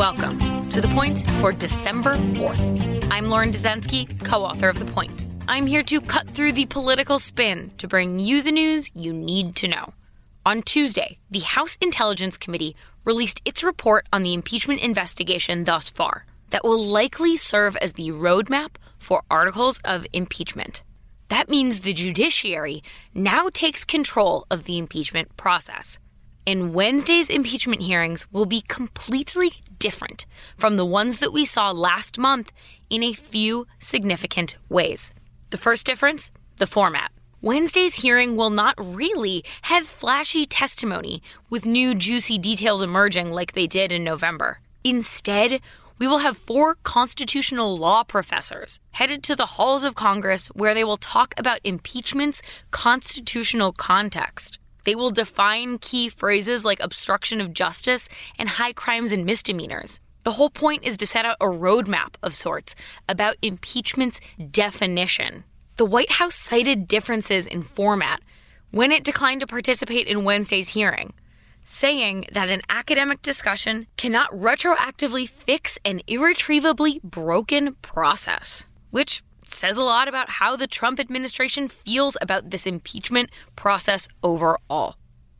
Welcome to The Point for December 4th. I'm Lauren Dezenski, co author of The Point. I'm here to cut through the political spin to bring you the news you need to know. On Tuesday, the House Intelligence Committee released its report on the impeachment investigation thus far that will likely serve as the roadmap for articles of impeachment. That means the judiciary now takes control of the impeachment process. And Wednesday's impeachment hearings will be completely different from the ones that we saw last month in a few significant ways. The first difference the format. Wednesday's hearing will not really have flashy testimony with new juicy details emerging like they did in November. Instead, we will have four constitutional law professors headed to the halls of Congress where they will talk about impeachment's constitutional context. They will define key phrases like obstruction of justice and high crimes and misdemeanors. The whole point is to set out a roadmap of sorts about impeachment's definition. The White House cited differences in format when it declined to participate in Wednesday's hearing, saying that an academic discussion cannot retroactively fix an irretrievably broken process, which says a lot about how the Trump administration feels about this impeachment process overall.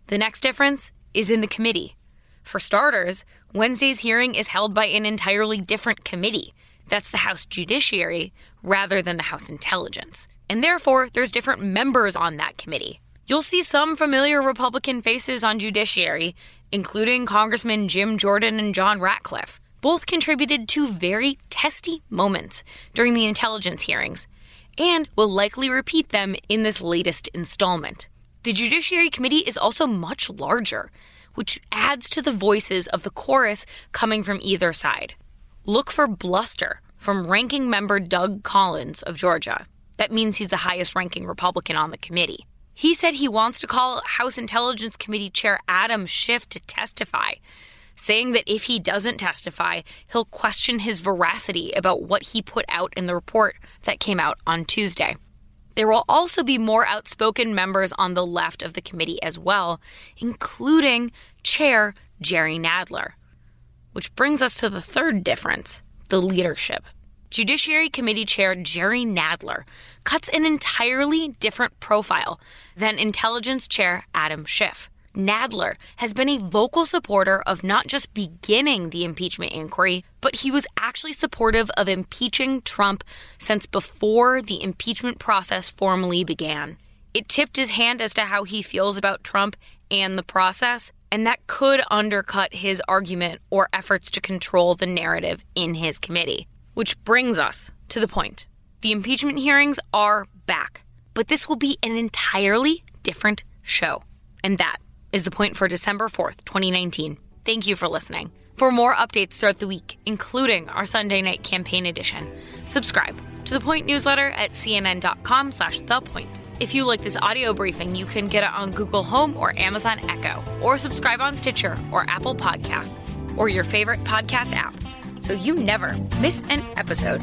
The next difference is in the committee. For starters, Wednesday's hearing is held by an entirely different committee. That's the House Judiciary rather than the House Intelligence. And therefore, there's different members on that committee. You'll see some familiar Republican faces on Judiciary, including Congressman Jim Jordan and John Ratcliffe. Both contributed to very testy moments during the intelligence hearings, and will likely repeat them in this latest installment. The Judiciary Committee is also much larger, which adds to the voices of the chorus coming from either side. Look for bluster from ranking member Doug Collins of Georgia. That means he's the highest ranking Republican on the committee. He said he wants to call House Intelligence Committee Chair Adam Schiff to testify, saying that if he doesn't testify, he'll question his veracity about what he put out in the report that came out on Tuesday. There will also be more outspoken members on the left of the committee as well, including Chair Jerry Nadler. Which brings us to the third difference the leadership. Judiciary Committee Chair Jerry Nadler cuts an entirely different profile than Intelligence Chair Adam Schiff. Nadler has been a vocal supporter of not just beginning the impeachment inquiry, but he was actually supportive of impeaching Trump since before the impeachment process formally began. It tipped his hand as to how he feels about Trump and the process, and that could undercut his argument or efforts to control the narrative in his committee. Which brings us to the point. The impeachment hearings are back, but this will be an entirely different show. And that is the point for December 4th, 2019. Thank you for listening. For more updates throughout the week, including our Sunday night campaign edition, subscribe to the Point newsletter at cnn.com slash the point. If you like this audio briefing, you can get it on Google Home or Amazon Echo, or subscribe on Stitcher or Apple Podcasts, or your favorite podcast app so you never miss an episode.